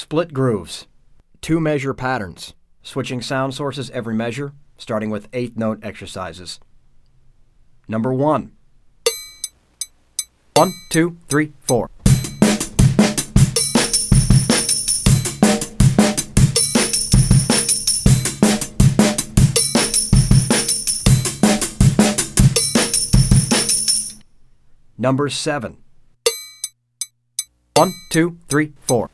Split grooves. Two measure patterns. Switching sound sources every measure, starting with eighth note exercises. Number one. One, two, three, four. Number seven. One, two, three, four.